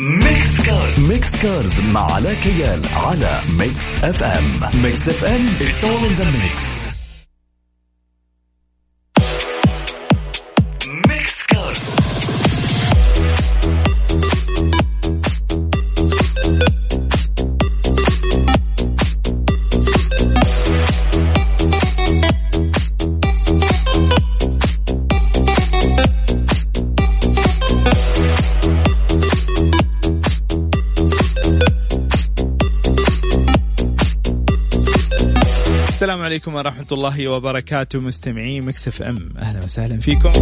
Mix Cars Mix Cars مع علاء كيال على Mix FM Mix FM it's all in the mix. عليكم ورحمة الله وبركاته مستمعين Mix FM. أهلا وسهلا فيكم.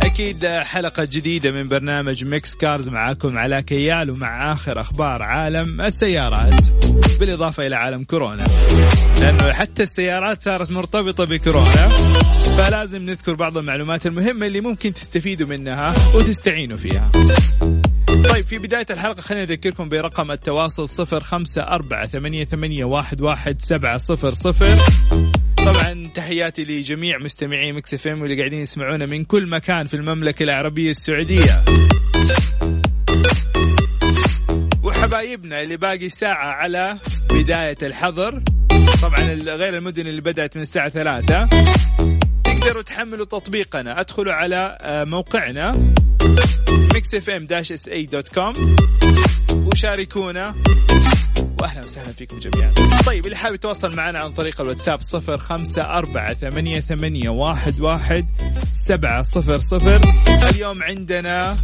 أكيد حلقة جديدة من برنامج Mix Cars معاكم علاء كيال ومع آخر أخبار عالم السيارات بالإضافة إلى عالم كورونا. لأنه حتى السيارات صارت مرتبطة بكورونا فلازم نذكر بعض المعلومات المهمة اللي ممكن تستفيدوا منها وتستعينوا فيها. طيب في بداية الحلقة خلينا نذكركم برقم التواصل صفر خمسة أربعة ثمانية, ثمانية واحد, واحد سبعة صفر صفر. طبعا تحياتي لجميع مستمعي Mix FM واللي قاعدين يسمعونا من كل مكان في المملكة العربية السعودية. وحبايبنا اللي باقي ساعة على بداية الحظر. طبعا غير المدن اللي بدأت من الساعة ثلاثة. تقدروا تحملوا تطبيقنا. أدخلوا على آه، موقعنا. Mix FM dash SA dot com وشاركونا. واهلا وسهلا فيكم جميعا. طيب اللي حابب يتواصل معنا عن طريق الواتساب صفر خمسة أربعة ثمانية, ثمانية واحد, واحد سبعة صفر صفر. اليوم عندنا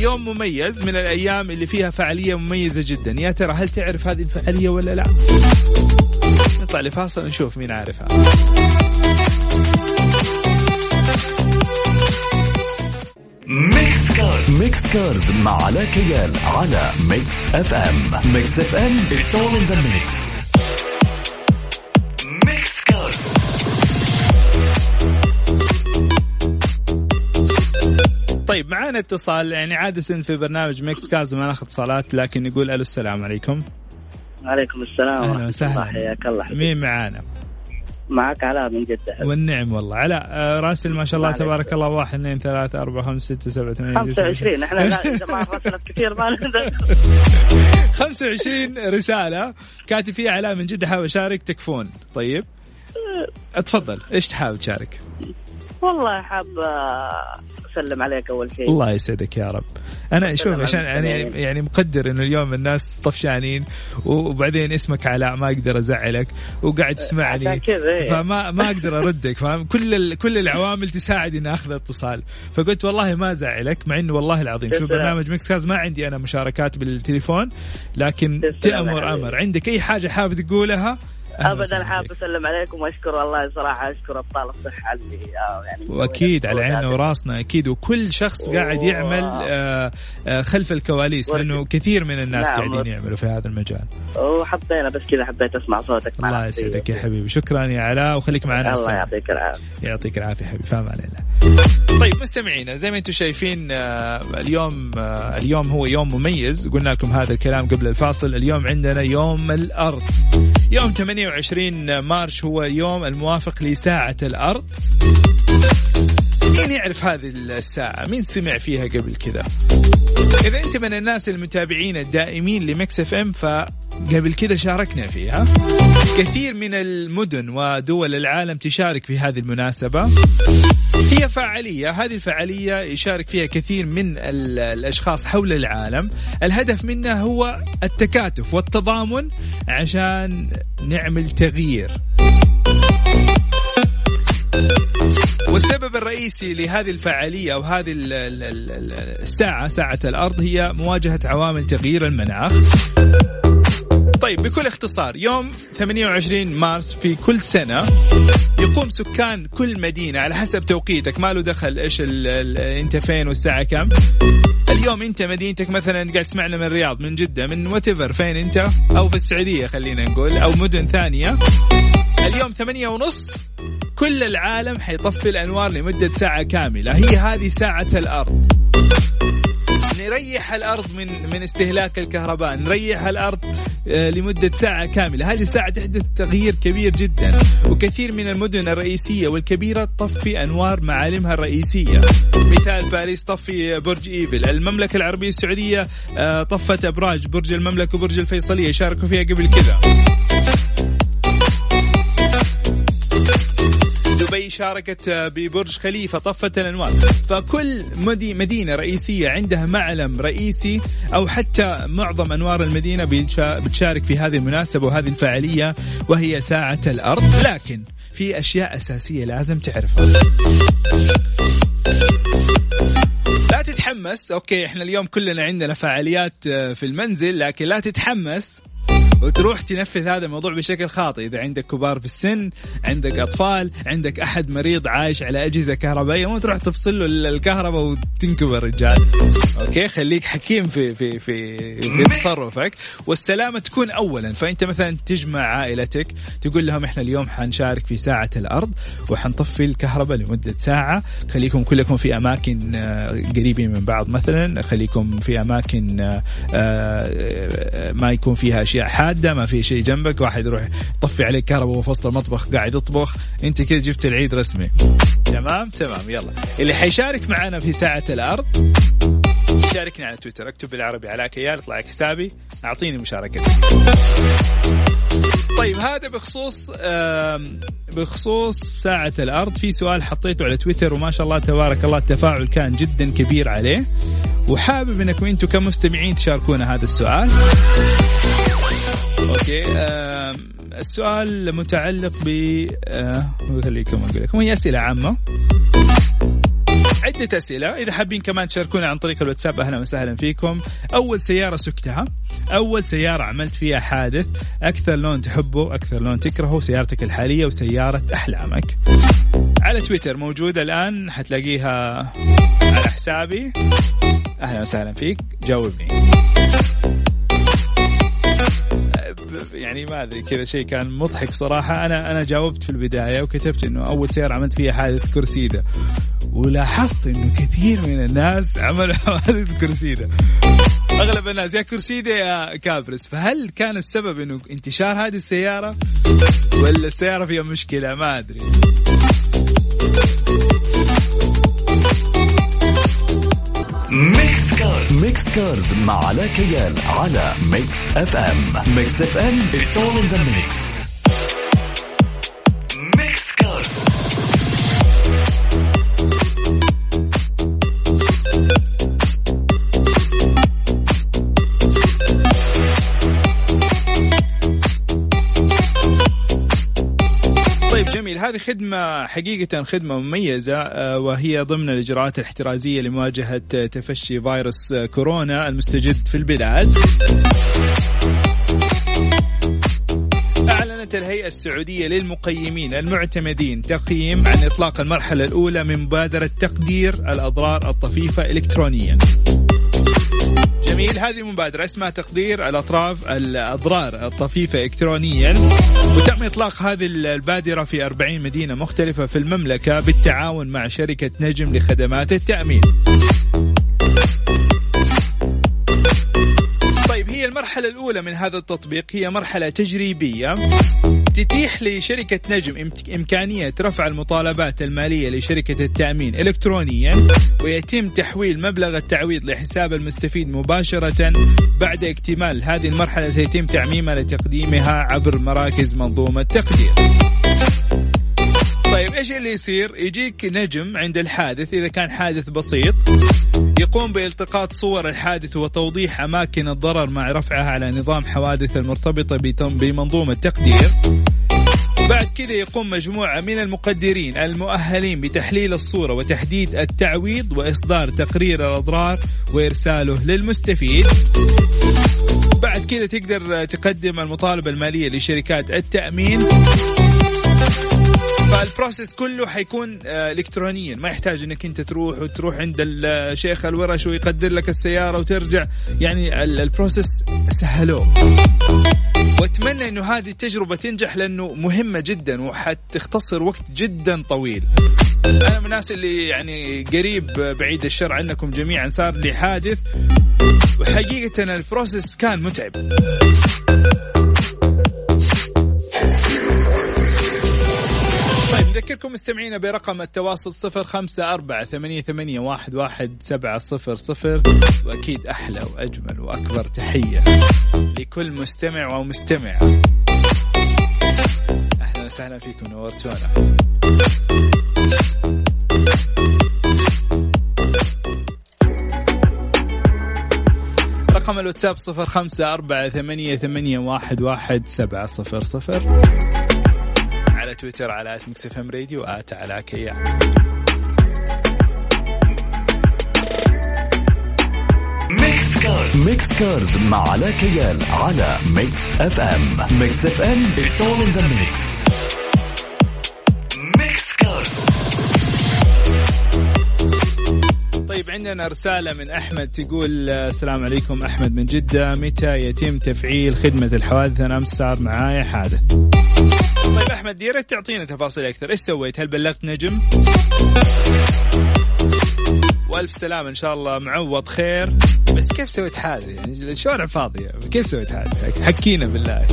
يوم مميز من الأيام اللي فيها فعالية مميزة جدا. يا ترى هل تعرف هذه الفعالية ولا لا؟ نطلع لفاصل نشوف مين عارفها. Mix Cars Mix Cars مع علاء كيال على Mix FM Mix FM it's all in the mix. ميكس كارز طيب معانا اتصال يعني عادة في برنامج Mix Cars ما ناخذ اتصالات لكن نقول ألو السلام عليكم. وعليكم السلام أهلا وسهلا. حياك الله مين معانا؟ معك علاء من جدة والنعم والله. علاء آه، راسل ما شاء الله تبارك الله. واحد اثنين ثلاثة أربعة خمسة ستة سبعة ثمانية 25 إحنا إذا ما راسلت كثير ما 25 رسالة. كاتب فيها علاء من جدة حابب أشارك تكفون. طيب. اتفضل. إيش تحاول تشارك؟ والله حاب أسلم عليك أول شيء. الله يسعدك يا رب. أنا شوف عشان يعني يعني مقدر إنه اليوم الناس طفشانين وبعدين اسمك علاء ما أقدر أزعلك وقاعد تسمعني. إيه. فما ما أقدر أردك فاهم؟ كل كل العوامل تساعد إني آخذ اتصال. فقلت والله ما أزعلك مع انه والله العظيم شوف برنامج ميكس كاز ما عندي أنا مشاركات بالتليفون لكن تأمر أمر. عندك أي حاجة حابب تقولها؟ ابدا حاب أسلم عليكم وأشكر والله صراحة أشكر ابطال الصحه اللي آه، يعني وأكيد على عيننا وراسنا أكيد وكل شخص قاعد يعمل آه، آه، خلف الكواليس لأنه كثير من الناس نعم قاعدين يعملوا في هذا المجال. وحطينا بس كذا حبيت أسمع صوتك. الله يسعدك يا حبيبي. شكرا يا علاء وخليك معنا الله يعطيك العافية. يعطيك العافية حبيبي. فاهم علينا. طيب مستمعينا زي ما أنتم شايفين اليوم اليوم هو يوم مميز. قلنا لكم هذا الكلام قبل الفاصل. اليوم عندنا يوم الأرض. يوم 28 March هو يوم الموافق لساعة الأرض. مين يعرف هذه الساعة؟ مين سمع فيها قبل كذا؟ إذا أنت من الناس المتابعين الدائمين ل Mix FM فقبل كذا شاركنا فيها. كثير من المدن ودول العالم تشارك في هذه المناسبة. هي فعالية هذه الفعالية يشارك فيها كثير من الأشخاص حول العالم. الهدف منها هو التكاتف والتضامن عشان نعمل تغيير. والسبب الرئيسي لهذه الفعالية أو هذه الساعة ساعة الأرض هي مواجهة عوامل تغيير المناخ. طيب بكل اختصار يوم 28 مارس في كل سنة يقوم سكان كل مدينة على حسب توقيتك. ما له دخل إيش أنت فين والساعة كم. اليوم أنت مدينتك مثلا قاعد تسمعنا من الرياض من جدة من واتيفر فين أنت؟ أو في السعودية خلينا نقول أو مدن ثانية. اليوم ثمانية ونص كل العالم حيطفي الأنوار لمدة ساعة كاملة. هي هذه ساعة الأرض. نريح الأرض من من استهلاك الكهرباء نريح الأرض آه، لمدة ساعة كاملة. هذه الساعة تحدث تغيير كبير جدا وكثير من المدن الرئيسية والكبيرة تطفي أنوار معالمها الرئيسية. مثال باريس طفي برج إيفل. المملكة العربية السعودية آه، طفت أبراج برج المملكة وبرج الفيصلية. شاركوا فيها قبل كذا. شاركت ببرج خليفة طفت الأنوار. فكل مدينة رئيسية عندها معلم رئيسي أو حتى معظم أنوار المدينة بتشارك في هذه المناسبة وهذه الفعالية وهي ساعة الأرض. لكن في أشياء أساسية لازم تعرفها. لا تتحمس. أوكي إحنا اليوم كلنا عندنا فعاليات في المنزل لكن لا تتحمس. وتروح تنفذ هذا الموضوع بشكل خاطئ. إذا عندك كبار في السن عندك أطفال عندك أحد مريض عايش على أجهزة كهربائية مو تروح تفصل له الكهرباء وتنكب الرجال أوكي؟ خليك حكيم في في في في تصرفك. والسلامة تكون اولا. فأنت مثلا تجمع عائلتك تقول لهم إحنا اليوم حنشارك في ساعة الأرض وحنطفي الكهرباء لمدة ساعة. خليكم كلكم في أماكن آه، قريبين من بعض مثلا. خليكم في أماكن آه، آه، ما يكون فيها أشياء حاده ما في شيء جنبك واحد يروح يطفي عليك كهرباء وفي وسط المطبخ قاعد يطبخ. انت كذا جبت العيد رسمي. تمام؟ تمام يلا. اللي حيشارك معنا في ساعة الأرض شاركني على تويتر اكتب بالعربي على كيال يطلع لك حسابي. أعطيني مشاركتك طيب هذا بخصوص بخصوص ساعة الأرض. في سؤال حطيته على تويتر وما شاء الله تبارك الله التفاعل كان جدا كبير عليه. وحابب إنكم أنتم كمستمعين تشاركونا هذا السؤال. أوكي آه السؤال متعلق ب آه خليكم أقول لكم. هي أسئلة عامة. عدة أسئلة. إذا حابين كمان تشاركونا عن طريق الواتساب أهلا وسهلا فيكم. أول سيارة سكتها. أول سيارة عملت فيها حادث. أكثر لون تحبه أكثر لون تكرهه سيارتك الحالية وسيارة أحلامك. على تويتر موجودة الآن. حتلاقيها على حسابي. أهلا وسهلا فيك. جاوبني. يعني ما أدري كذا شيء كان مضحك صراحة. أنا أنا جاوبت في البداية وكتبت إنه أول سيارة عملت فيها حادث Cressida ولاحظت إنه كثير من الناس عملوا حوادث Cressida أغلب الناس يا Cressida يا Caprice. فهل كان السبب إنه انتشار هذه السيارة؟ ولا السيارة فيها مشكلة؟ ما أدري. Mix Cars Mix Cars مع علاء كيال على Mix FM Mix FM it's all in the هذه خدمة حقيقة خدمة مميزة آه، وهي ضمن الإجراءات الاحترازية لمواجهة تفشي فيروس كورونا المستجد في البلاد. أعلنت الهيئة السعودية للمقيمين المعتمدين تقييم عن إطلاق المرحلة الأولى من مبادرة تقدير الأضرار الطفيفة إلكترونيا. جميل. هذه المبادرة اسمها تقدير الأطراف الأضرار الطفيفة إلكترونيا وتم إطلاق هذه البادرة في 40 مدينة مختلفة في المملكة بالتعاون مع شركة نجم لخدمات التأمين. المرحلة الأولى من هذا التطبيق هي مرحلة تجريبية تتيح لشركة نجم إمكانية رفع المطالبات المالية لشركة التأمين إلكترونيا ويتم تحويل مبلغ التعويض لحساب المستفيد مباشرة بعد اكتمال هذه المرحلة سيتم تعميمها لتقديمها عبر مراكز منظومة تقدير طيب إيش اللي يصير؟ يجيك نجم عند الحادث إذا كان حادث بسيط يقوم بالتقاط صور الحادث وتوضيح أماكن الضرر مع رفعها على نظام حوادث المرتبطة بمنظومة تقدير. بعد كذا يقوم مجموعة من المقدرين المؤهلين بتحليل الصورة وتحديد التعويض وإصدار تقرير الأضرار وإرساله للمستفيد بعد كذا تقدر تقدم المطالبة المالية لشركات التأمين فالبروسيس كله حيكون آه، الكترونيا. ما يحتاج إنك أنت تروح وتروح عند الشيخ الورش ويقدر لك السيارة وترجع. يعني ال process سهلوه. وأتمنى إنه هذه التجربة تنجح لأنه مهمة جدا وحتختصر وقت جدا طويل. أنا من الناس اللي يعني قريب بعيد الشر عنكم جميعا صار لي حادث. وحقيقة ال process كان متعب. نذكركم مستمعينا برقم التواصل صفر خمسة أربعة ثمانية, ثمانية واحد, واحد سبعة صفر صفر. وأكيد أحلى وأجمل وأكبر تحية لكل مستمع ومستمعة أهلا وسهلا فيكم نورتونا رقم الواتساب صفر خمسة أربعة ثمانية, ثمانية واحد, واحد سبعة صفر صفر. تويتر على Mix FM Radio at علاء كيال Mix Cars. Mix Cars مع علاء كيال على Mix FM. Mix FM it's all in the mix mix طيب عندنا رسالة من أحمد تقول السلام عليكم أحمد من جدة. متى يتم تفعيل خدمة الحوادث؟ أنا أمس صار معايا حادث. طيب أحمد يا ريت تعطينا تفاصيل أكثر. إيش سويت؟ هل بلغت نجم؟ وألف سلامة إن شاء الله معوض خير. بس كيف سويت حادث يعني الشوارع فاضيه كيف سويت حادث حكينا بالله.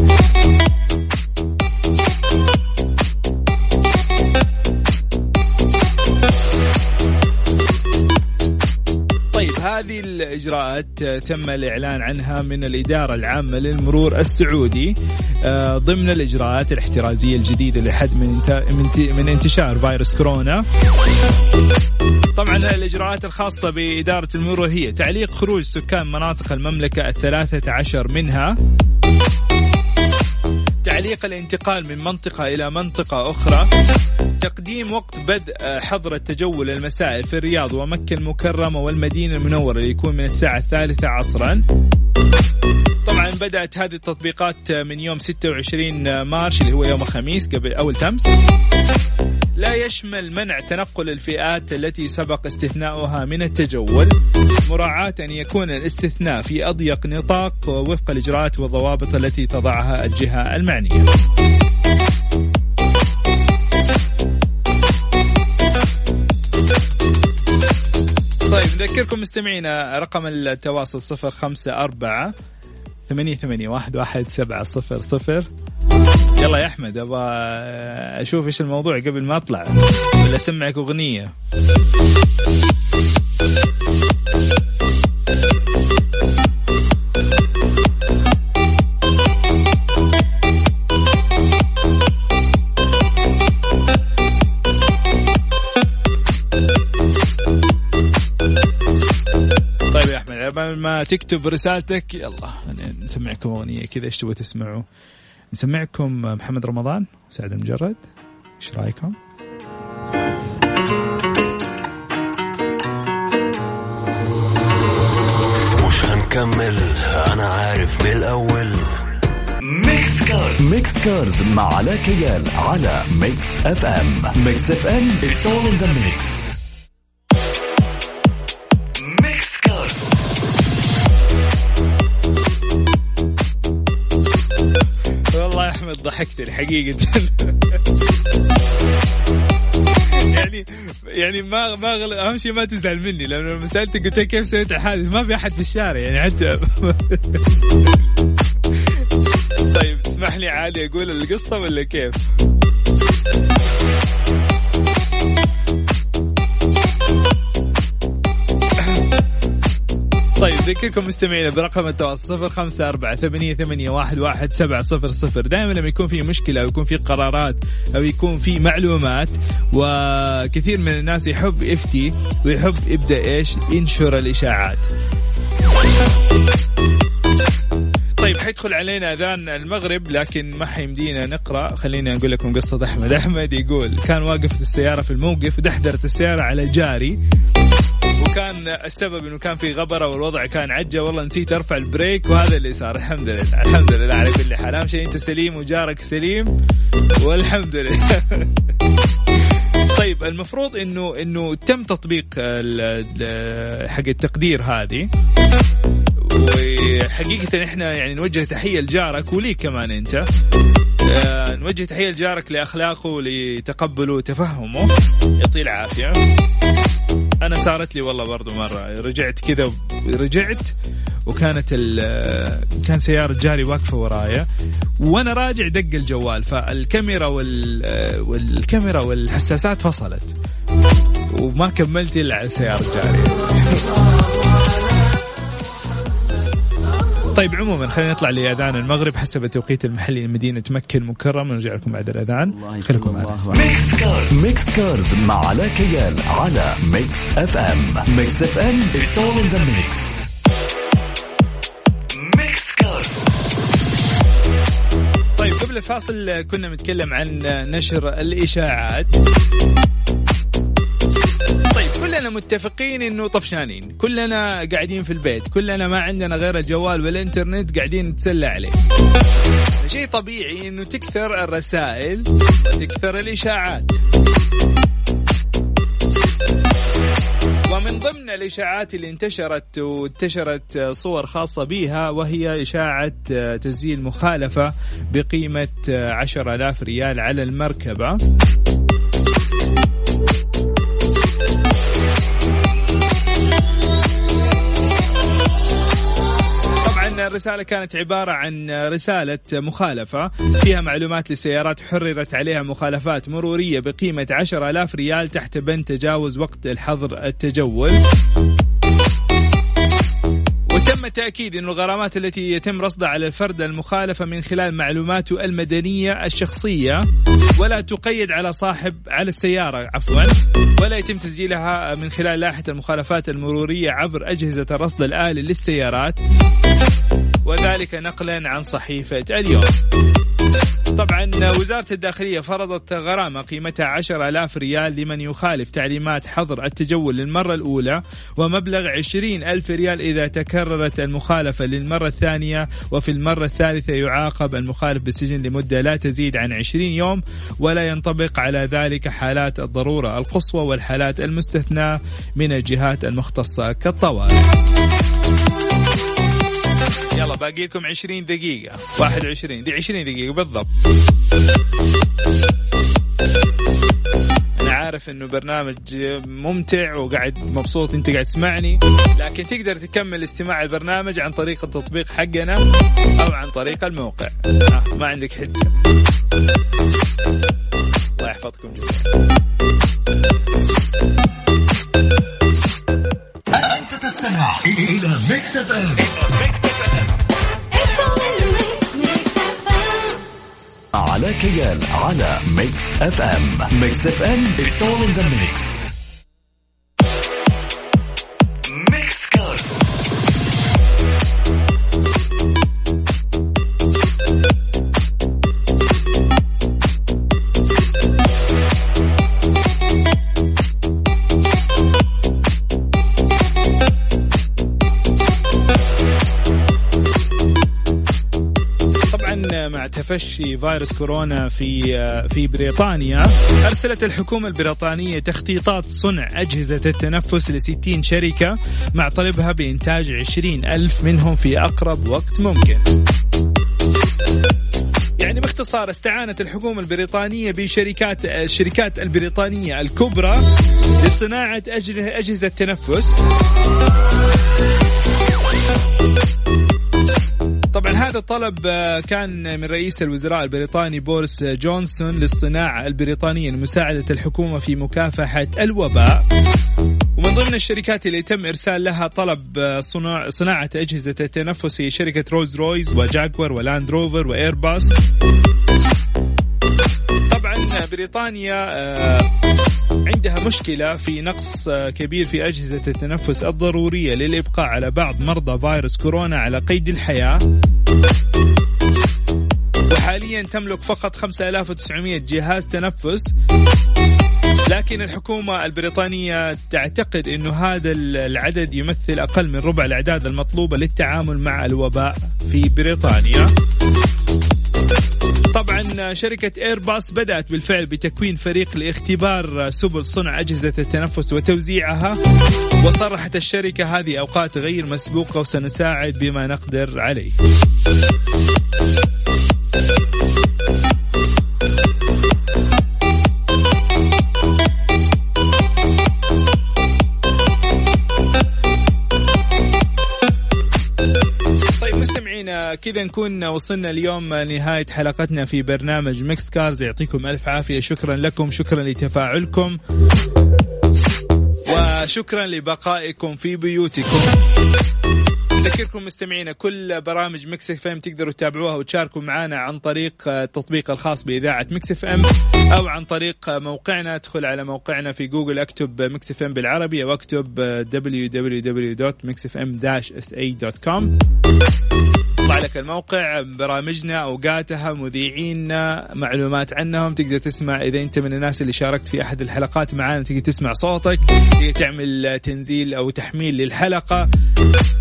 الإجراءات تم الإعلان عنها من الإدارة العامة للمرور السعودي آه، ضمن الإجراءات الاحترازية الجديدة لحد من من انتشار فيروس كورونا. طبعا الإجراءات الخاصة بإدارة المرور هي تعليق خروج سكان مناطق المملكة الثلاثة عشر منها. تعليق الانتقال من منطقة إلى منطقة أخرى. تقديم وقت بدء حظر التجول المسائي في الرياض ومكة المكرمة والمدينة المنورة يكون من الساعة الثالثة عصرا. طبعا بدأت هذه التطبيقات من يوم 26 مارش اللي هو يوم الخميس قبل أول تمس. لا يشمل منع تنقل الفئات التي سبق استثناؤها من التجول. مراعاة أن يكون الاستثناء في أضيق نطاق وفق الإجراءات والضوابط التي تضعها الجهة المعنية. طيب نذكركم مستمعينا رقم التواصل صفر خمسة أربعة ثمانية ثمانية واحد واحد سبعة صفر صفر. يلا يا أحمد أبغى أشوف إيش الموضوع قبل ما أطلع ولا أسمعك أغنية؟ قبل ما تكتب رسالتك يلا نسمعكم أغنية كذا إيش تبغى تسمعوا؟ نسمعكم محمد رمضان سعد لمجرد إيش رأيكم؟ مش هنكمل أنا عارف من الأول. Mix Cars Mix Cars مع علاء كيال على Mix FM Mix FM it's all in the mix ضحكتني حقيقة يعني يعني ما ما غل... أهم شيء ما تزعل مني لأنه لما سألتك قلت كيف سويت الحادث ما في أحد في الشارع يعني حتى طيب اسمح لي عادي أقول القصة ولا كيف؟ طيب ذكركم مستمعينا برقم التواصل صفر خمسة أربعة ثمانية, ثمانية واحد, واحد سبعة صفر صفر. دائما لما يكون في مشكلة أو يكون في قرارات أو يكون في معلومات وكثير من الناس يحب يفتي ويحب يبدأ إيش؟ ينشر الإشاعات. طيب حيدخل علينا أذان المغرب لكن ما حيمدينا نقرأ. خليني أقول لكم قصة أحمد. أحمد يقول كان واقف السيارة في الموقف دحدرت السيارة على جاري. وكان السبب إنه كان في غبرة والوضع كان عجة والله نسيت أرفع البريك وهذا اللي صار. الحمد لله الحمد لله على كل حال. أهم شيء أنت سليم وجارك سليم والحمد لله. طيب المفروض إنه إنه تم تطبيق حق التقدير هذه. وحقيقة إحنا يعني نوجه تحية لجارك وليك كمان أنت. آه، نوجه تحية لجارك لأخلاقه ولتقبله وتفهمه. يعطيه العافية. أنا صارت لي والله برضو مرة. رجعت كذا رجعت وكانت كان سيارة جاري واقفة ورايا وأنا راجع دق الجوال فالكاميرا وال... والكاميرا والحساسات فصلت. وما كملت إلا سيارة جاري. طيب عموما خلينا نطلع لأذان المغرب حسب التوقيت المحلي لمدينة مكة المكرمة. ونرجع لكم بعد الأذان. خليكم معنا. Mix Cars. Mix Cars مع علاء كيال على Mix FM. Mix FM it's all in the mix Mix Cars. طيب قبل الفاصل كنا بنتكلم عن نشر الإشاعات. كلنا متفقين إنه طفشانين. كلنا قاعدين في البيت. كلنا ما عندنا غير الجوال والإنترنت قاعدين نتسلى عليه. شيء طبيعي إنه تكثر الرسائل تكثر الإشاعات. ومن ضمن الإشاعات اللي انتشرت وانتشرت صور خاصة بها وهي إشاعة تسجيل مخالفة بقيمة عشر ألاف ريال على المركبة الرسالة كانت عبارة عن رسالة مخالفة. فيها معلومات لسيارات حررت عليها مخالفات مرورية بقيمة عشر ألاف ريال تحت بند تجاوز وقت الحظر التجول. وتم تأكيد أن الغرامات التي يتم رصدها على الفرد المخالفة من خلال معلوماته المدنية الشخصية ولا تقيد على صاحب على السيارة عفوا ولا يتم تسجيلها من خلال لائحة المخالفات المرورية عبر أجهزة الرصد الآلي للسيارات. وذلك نقلا عن صحيفة اليوم. طبعا وزارة الداخلية فرضت غرامة قيمتها عشر ألاف ريال لمن يخالف تعليمات حظر التجول للمرة الأولى ومبلغ عشرين ألف ريال إذا تكررت المخالفة للمرة الثانية. وفي المرة الثالثة يعاقب المخالف بالسجن لمدة لا تزيد عن عشرين يوم ولا ينطبق على ذلك حالات الضرورة القصوى والحالات المستثناة من الجهات المختصة كالطوارئ. يلا باقي لكم 20 دقيقة 21 دي 20 دقيقة بالضبط. أنا عارف إنه برنامج ممتع وقاعد مبسوط أنت قاعد تسمعني لكن تقدر تكمل استماع البرنامج عن طريق التطبيق حقنا أو عن طريق الموقع. آه ما عندك حجة. الله يحفظكم جميعا. أنت تستمع إلى Mix FM. على كيال على ميكس اف ام ميكس اف ام it's all in the mix. تفشي فيروس كورونا في في بريطانيا. أرسلت الحكومة البريطانية تخطيطات صنع أجهزة التنفس ل 60 شركة مع طلبها بإنتاج 20 ألف منهم في أقرب وقت ممكن. يعني باختصار استعانت الحكومة البريطانية بشركات الشركات البريطانية الكبرى لصناعة أجهزة تنفس طبعا هذا الطلب آه، كان من رئيس الوزراء البريطاني بوريس جونسون للصناعة البريطانية لمساعدة الحكومة في مكافحة الوباء. ومن ضمن الشركات اللي تم إرسال لها طلب آه، صناعة, أجهزة التنفس هي شركة Rolls-Royce و Jaguar و Land Rover و Airbus طبعا بريطانيا آه، عندها مشكلة في نقص كبير في أجهزة التنفس الضرورية للإبقاء على بعض مرضى فيروس كورونا على قيد الحياة. وحاليا تملك فقط 5900 جهاز تنفس. لكن الحكومة البريطانية تعتقد أنه هذا العدد يمثل أقل من ربع الأعداد المطلوبة للتعامل مع الوباء في بريطانيا. طبعا شركة ايرباص بدأت بالفعل بتكوين فريق لاختبار سبل صنع أجهزة التنفس وتوزيعها وصرحت الشركة هذه أوقات غير مسبوقة وسنساعد بما نقدر عليه. كذا نكون وصلنا اليوم نهاية حلقتنا في برنامج Mix Cars يعطيكم ألف عافية. شكرا لكم. شكرا لتفاعلكم. وشكرا لبقائكم في بيوتكم. اذكركم مستمعينا. كل برامج Mix FM تقدروا تتابعوها وتشاركوا معنا عن طريق التطبيق الخاص بإذاعة Mix FM أو عن طريق موقعنا. ادخل على موقعنا في جوجل اكتب Mix FM بالعربي أو اكتب www.mixfm-sa.com لك الموقع برامجنا اوقاتها مذيعينا معلومات عنهم تقدر تسمع إذا أنت من الناس اللي شاركت في أحد الحلقات معانا تقدر تسمع صوتك تقدر تعمل تنزيل أو تحميل للحلقة.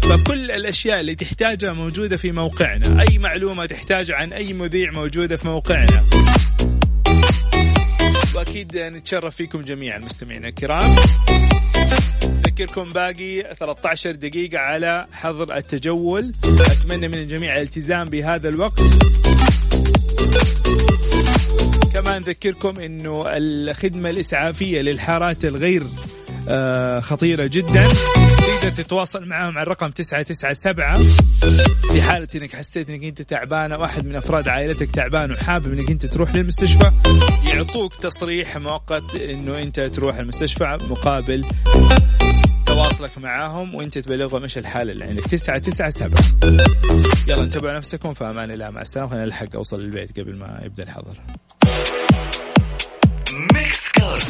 فكل الأشياء اللي تحتاجها موجودة في موقعنا. أي معلومة تحتاج عن أي مذيع موجودة في موقعنا. وأكيد نتشرف فيكم جميعا مستمعينا الكرام. أذكركم باقي 13 دقيقة على حظر التجول. أتمنى من الجميع الالتزام بهذا الوقت. كمان نذكركم إنه الخدمة الإسعافية للحارات الغير آه، خطيرة جدا. تقدر تتواصل معهم على الرقم 997 في حالة إنك حسيت إنك أنت تعبان أو احد من أفراد عائلتك تعبان وحابب إنك أنت تروح للمستشفى يعطوك تصريح مؤقت إنه أنت تروح المستشفى مقابل تواصلك معاهم وانت تبلغهم إيش الحاله اللي عندك. 997 يلا انتبهوا نفسكم في أمان الله مع السلامة. خلينا نلحق أوصل البيت قبل ما يبدأ الحظر Mix Cars